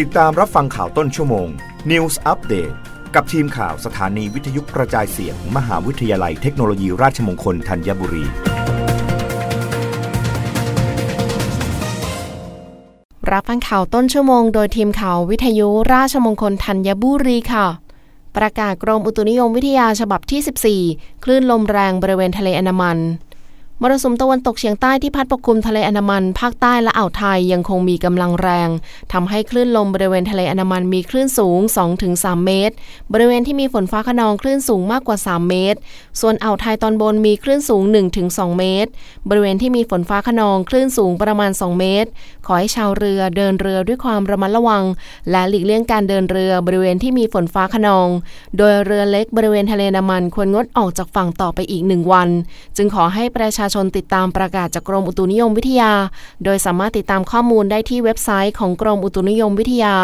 ติดตามรับฟังข่าวต้นชั่วโมง News Update กับทีมข่าวสถานีวิทยุกระจายเสียงมมหาวิทยาลัยเทคโนโลยีราชมงคลธัญบุรี รับฟังข่าวต้นชั่วโมงโดยทีมข่าววิทยุราชมงคลธัญบุรีค่ะ ประกาศกรมอุตุนิยมวิทยาฉบับที่ 14 คลื่นลมแรงบริเวณทะเลอันดามัน มรสุมตะวันตกเฉียงใต้ที่พัดปกคลุมทะเลอันดามัน ภาคใต้และอ่าวไทยยังคงมีกำลังแรงทำให้คลื่นลมบริเวณทะเลอันดามันมีคลื่นสูง 2-3 เมตร บริเวณที่มีฝนฟ้าขนองคลื่นสูงมากกว่า 3 เมตร ส่วนอ่าวไทยตอนบนมีคลื่นสูง 1-2 เมตร บริเวณที่มีฝนฟ้าขนองคลื่นสูงประมาณ 2 เมตร ขอให้ชาวเรือเดินเรือด้วยความระมัดระวัง และหลีกเลี่ยงการเดินเรือบริเวณที่มีฝนฟ้าขนอง โดยเรือเล็กบริเวณทะเลอันดามันควรงดออกจากฝั่งต่อไปอีกหนึ่งวัน จึงขอให้ประชาชนติดตามประกาศจากกรมอุตุนิยมวิทยา โดยสามารถติดตามข้อมูลได้ที่เว็บไซต์ของกรมอุตุนิยมวิทยา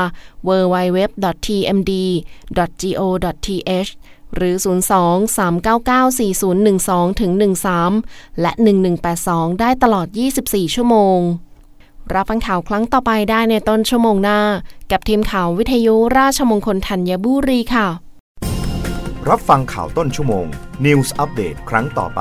www.tmd.go.th หรือ 02-399-4012ถึง13 และ 1182 ได้ตลอด 24 ชั่วโมง รับฟังข่าวครั้งต่อไปได้ในต้นชั่วโมงหน้า กับทีมข่าววิทยุราชมงคลธัญบุรีค่ะ รับฟังข่าวต้นชั่วโมง News อัปเดตครั้งต่อไป